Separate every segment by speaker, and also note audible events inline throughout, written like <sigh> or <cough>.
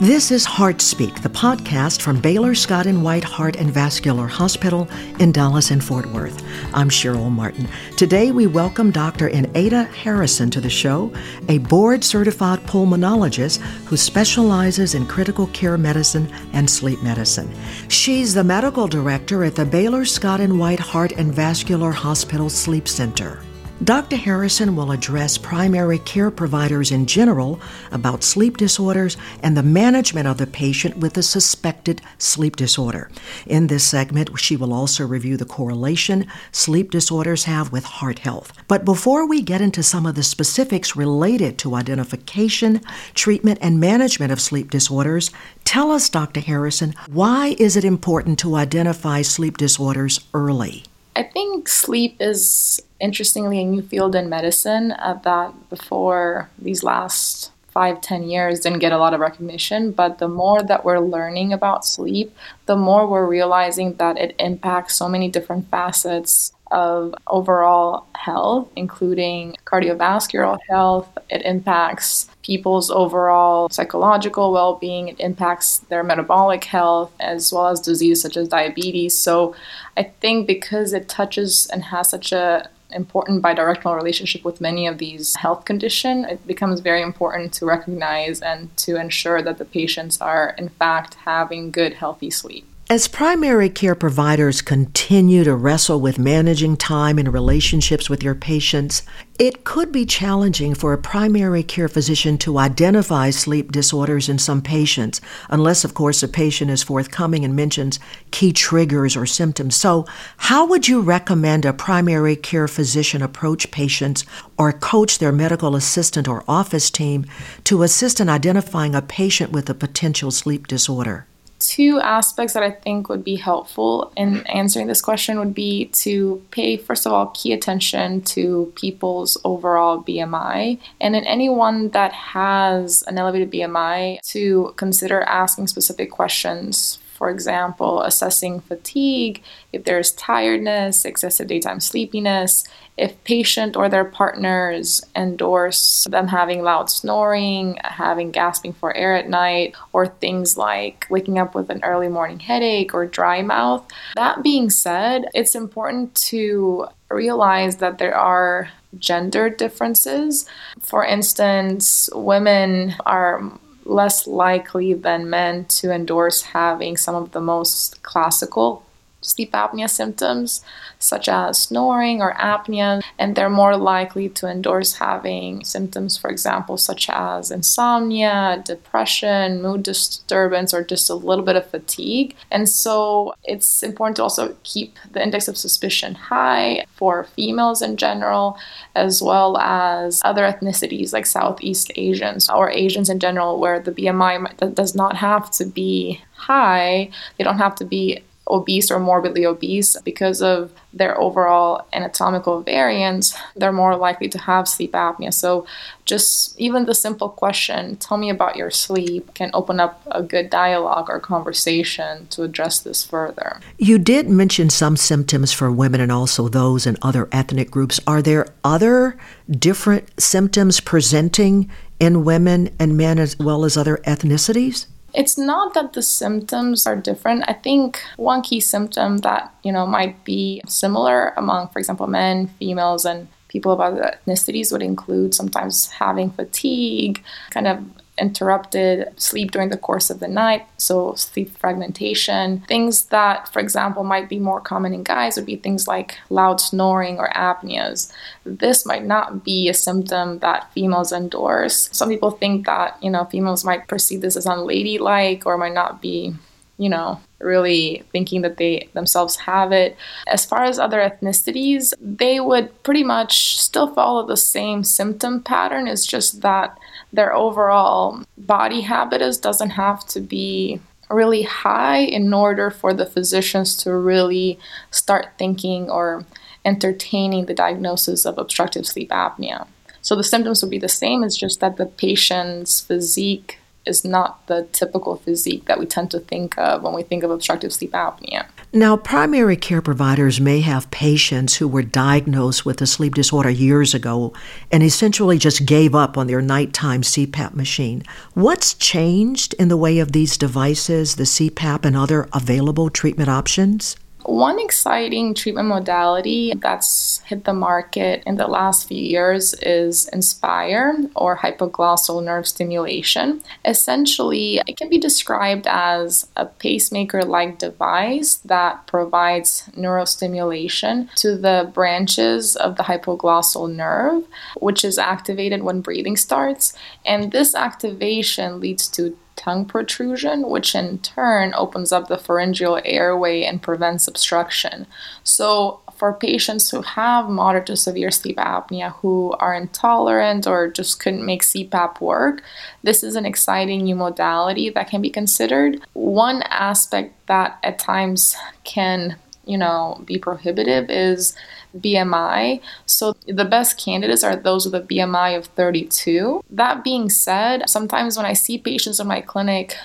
Speaker 1: This is HeartSpeak, the podcast from Baylor Scott and White Heart and Vascular Hospital in Dallas and Fort Worth. I'm Cheryl Martin. Today we welcome Dr. Eneida Harrison to the show, a board certified pulmonologist who specializes in critical care medicine and sleep medicine. She's the medical director at the Baylor Scott and White Heart and Vascular Hospital Sleep Center. Dr. Harrison will address primary care providers in general about sleep disorders and the management of the patient with a suspected sleep disorder. In this segment, she will also review the correlation sleep disorders have with heart health. But before we get into some of the specifics related to identification, treatment, and management of sleep disorders, tell us, Dr. Harrison, why is it important to identify sleep disorders early?
Speaker 2: I think sleep is interestingly a new field in medicine uh, that before these last five, ten years didn't get a lot of recognition. But the more that we're learning about sleep, the more we're realizing that it impacts so many different facets of overall health, including cardiovascular health. It impacts people's overall psychological well being, it impacts their metabolic health, as well as diseases such as diabetes. So I think because it touches and has such a important bidirectional relationship with many of these health conditions, it becomes very important to recognize and to ensure that the patients are in fact having good healthy sleep.
Speaker 1: As primary care providers continue to wrestle with managing time and relationships with your patients, it could be challenging for a primary care physician to identify sleep disorders in some patients, unless, of course, a patient is forthcoming and mentions key triggers or symptoms. So, how would you recommend a primary care physician approach patients or coach their medical assistant or office team to assist in identifying a patient with a potential sleep disorder?
Speaker 2: Two aspects that I think would be helpful in answering this question would be to pay, first of all, key attention to people's overall BMI. And in anyone that has an elevated BMI, to consider asking specific questions for example, assessing fatigue, if there's tiredness, excessive daytime sleepiness, if patient or their partners endorse them having loud snoring, having gasping for air at night, or things like waking up with an early morning headache or dry mouth. That being said, it's important to realize that there are gender differences. For instance, women are less likely than men to endorse having some of the most classical sleep apnea symptoms, such as snoring or apnea, and they're more likely to endorse having symptoms, for example, such as insomnia, depression, mood disturbance, or just a little bit of fatigue. And so it's important to also keep the index of suspicion high for females in general, as well as other ethnicities like Southeast Asians or Asians in general, where the BMI does not have to be high. They don't have to be obese or morbidly obese because of their overall anatomical variance they're more likely to have sleep apnea. So just even the simple question tell me about your sleep can open up a good dialogue or conversation to address this further.
Speaker 1: You did mention some symptoms for women and also those in other ethnic groups. Are there other different symptoms presenting in women and men as well as other ethnicities
Speaker 2: it's not that the symptoms are different. I think one key symptom that, you know, might be similar among, for example, men, females, and people of other ethnicities would include sometimes having fatigue, kind of interrupted sleep during the course of the night, so sleep fragmentation. Things that, for example, might be more common in guys would be things like loud snoring or apneas. This might not be a symptom that females endorse. Some people think that, you know, females might perceive this as unladylike or might not be you know, really thinking that they themselves have it. As far as other ethnicities, they would pretty much still follow the same symptom pattern. It's just that their overall body habitus doesn't have to be really high in order for the physicians to really start thinking or entertaining the diagnosis of obstructive sleep apnea. So the symptoms would be the same, it's just that the patient's physique is not the typical physique that we tend to think of when we think of obstructive sleep apnea.
Speaker 1: Now, primary care providers may have patients who were diagnosed with a sleep disorder years ago and essentially just gave up on their nighttime CPAP machine. What's changed in the way of these devices, the CPAP, and other available treatment options?
Speaker 2: One exciting treatment modality that's hit the market in the last few years is Inspire or hypoglossal nerve stimulation. Essentially, it can be described as a pacemaker like device that provides neurostimulation to the branches of the hypoglossal nerve, which is activated when breathing starts. And this activation leads to tongue protrusion, which in turn opens up the pharyngeal airway and prevents obstruction. So, for patients who have moderate to severe sleep apnea who are intolerant or just couldn't make CPAP work, this is an exciting new modality that can be considered. One aspect that at times can, you know, be prohibitive is BMI. So the best candidates are those with a BMI of 32. That being said, sometimes when I see patients in my clinic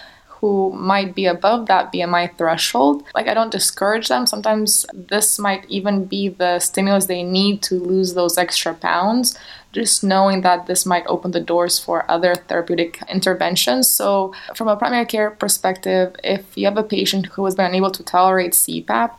Speaker 2: who might be above that BMI threshold. Like, I don't discourage them. Sometimes this might even be the stimulus they need to lose those extra pounds. Just knowing that this might open the doors for other therapeutic interventions. So, from a primary care perspective, if you have a patient who has been unable to tolerate CPAP,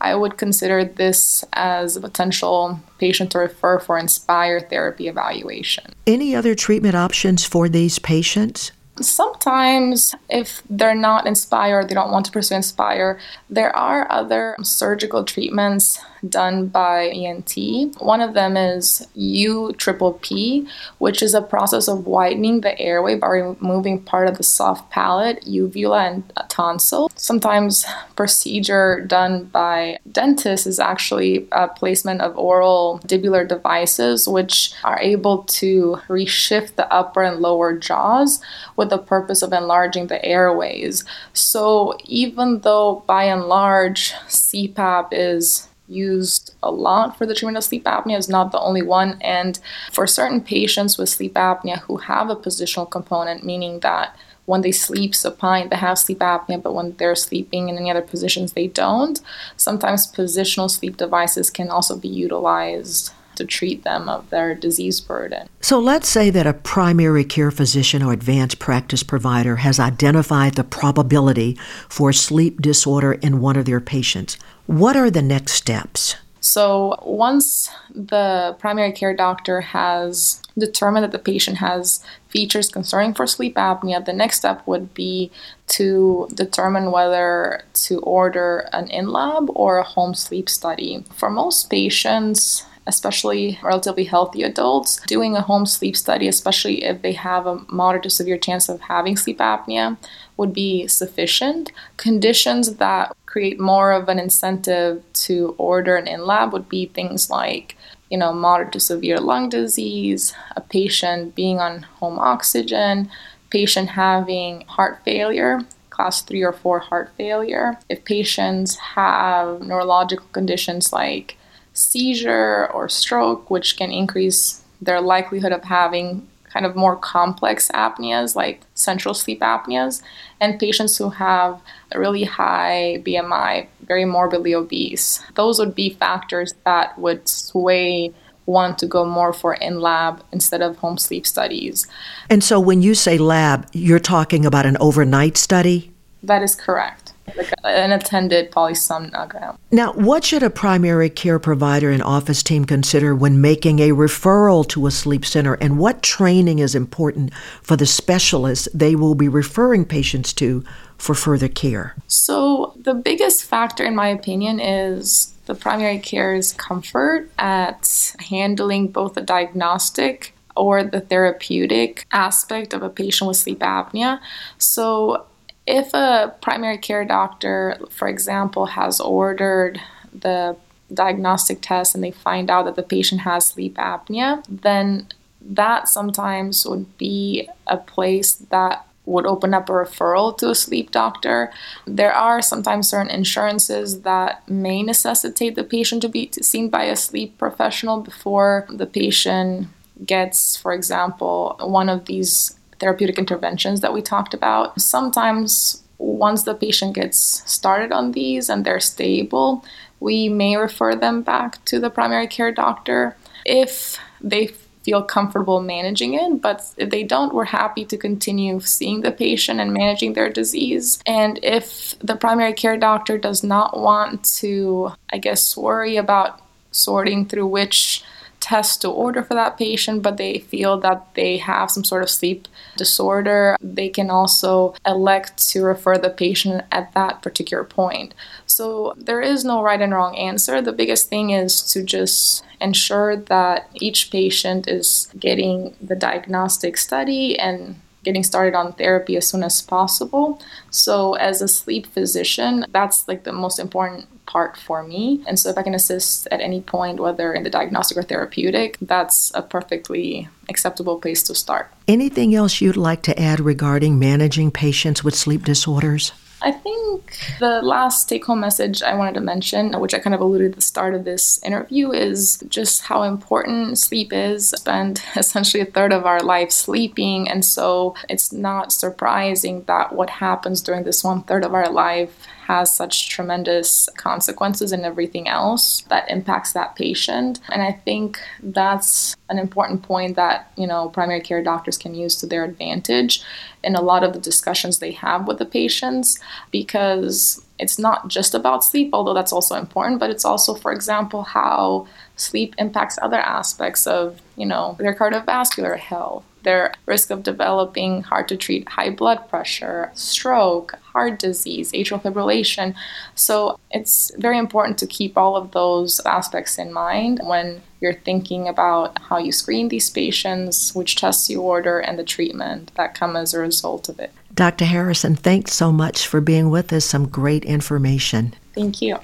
Speaker 2: I would consider this as a potential patient to refer for Inspire therapy evaluation.
Speaker 1: Any other treatment options for these patients?
Speaker 2: Sometimes, if they're not inspired, they don't want to pursue Inspire, there are other surgical treatments done by ENT. One of them is U triple P, which is a process of widening the airway by removing part of the soft palate, uvula, and tonsil. Sometimes procedure done by dentists is actually a placement of oral mandibular devices, which are able to reshift the upper and lower jaws with the purpose of enlarging the airways. So even though by and large CPAP is used a lot for the treatment of sleep apnea is not the only one. And for certain patients with sleep apnea who have a positional component, meaning that when they sleep supine, they have sleep apnea, but when they're sleeping in any other positions, they don't. Sometimes positional sleep devices can also be utilized to treat them of their disease burden.
Speaker 1: So let's say that a primary care physician or advanced practice provider has identified the probability for sleep disorder in one of their patients. What are the next steps?
Speaker 2: So, once the primary care doctor has determined that the patient has features concerning for sleep apnea, the next step would be to determine whether to order an in lab or a home sleep study. For most patients, especially relatively healthy adults, doing a home sleep study, especially if they have a moderate to severe chance of having sleep apnea, would be sufficient. Conditions that create more of an incentive to order an in lab would be things like you know, moderate to severe lung disease, a patient being on home oxygen, patient having heart failure, class 3 or 4 heart failure. If patients have neurological conditions like seizure or stroke, which can increase their likelihood of having kind of more complex apneas like central sleep apneas, and patients who have a really high BMI, very morbidly obese. Those would be factors that would sway one to go more for in lab instead of home sleep studies.
Speaker 1: And so when you say lab, you're talking about an overnight study?
Speaker 2: That is correct like an attended polysomnogram.
Speaker 1: Now, what should a primary care provider and office team consider when making a referral to a sleep center, and what training is important for the specialists they will be referring patients to for further care?
Speaker 2: So, the biggest factor, in my opinion, is the primary care's comfort at handling both the diagnostic or the therapeutic aspect of a patient with sleep apnea. So, if a primary care doctor, for example, has ordered the diagnostic test and they find out that the patient has sleep apnea, then that sometimes would be a place that would open up a referral to a sleep doctor. There are sometimes certain insurances that may necessitate the patient to be seen by a sleep professional before the patient gets, for example, one of these therapeutic interventions that we talked about. Sometimes once the patient gets started on these and they're stable, we may refer them back to the primary care doctor if they feel comfortable managing it. But if they don't, we're happy to continue seeing the patient and managing their disease. And if the primary care doctor does not want to, I guess, worry about sorting through which test to order for that patient, but they feel that they have some sort of sleep disorder, they can also elect to refer the patient at that particular point. So there is no right and wrong answer. The biggest thing is to just ensure that each patient is getting the diagnostic study and getting started on therapy as soon as possible. So, as a sleep physician, that's like the most important part for me. And so, if I can assist at any point, whether in the diagnostic or therapeutic, that's a perfectly acceptable place to start.
Speaker 1: Anything else you'd like to add regarding managing patients with sleep disorders?
Speaker 2: I think the last take home message I wanted to mention, which I kind of alluded at the start of this interview, is just how important sleep is. Spend <laughs> essentially a third of our life sleeping, and so it's not surprising that what happens during this one third of our life has such tremendous consequences and everything else that impacts that patient. And I think that's an important point that, you know, primary care doctors can use to their advantage in a lot of the discussions they have with the patients because it's not just about sleep, although that's also important, but it's also, for example, how sleep impacts other aspects of, you know, their cardiovascular health, their risk of developing hard to treat high blood pressure, stroke, heart disease, atrial fibrillation. So it's very important to keep all of those aspects in mind when you're thinking about how you screen these patients, which tests you order, and the treatment that come as a result of it.
Speaker 1: Dr. Harrison, thanks so much for being with us. Some great information.
Speaker 2: Thank you.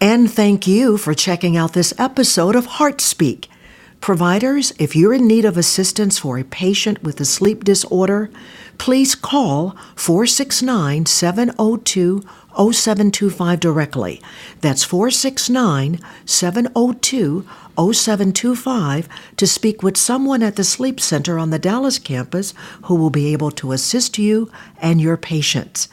Speaker 1: And thank you for checking out this episode of Heart Speak. Providers, if you're in need of assistance for a patient with a sleep disorder, please call 469 702 0725 directly. That's 469 702 0725 to speak with someone at the Sleep Center on the Dallas campus who will be able to assist you and your patients.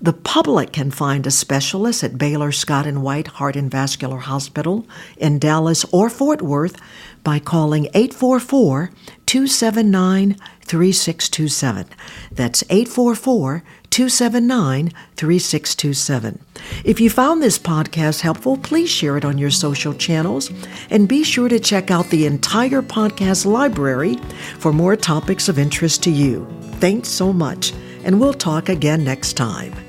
Speaker 1: The public can find a specialist at Baylor Scott and White Heart and Vascular Hospital in Dallas or Fort Worth by calling 844 279 3627. That's 844 279 3627. If you found this podcast helpful, please share it on your social channels and be sure to check out the entire podcast library for more topics of interest to you. Thanks so much, and we'll talk again next time.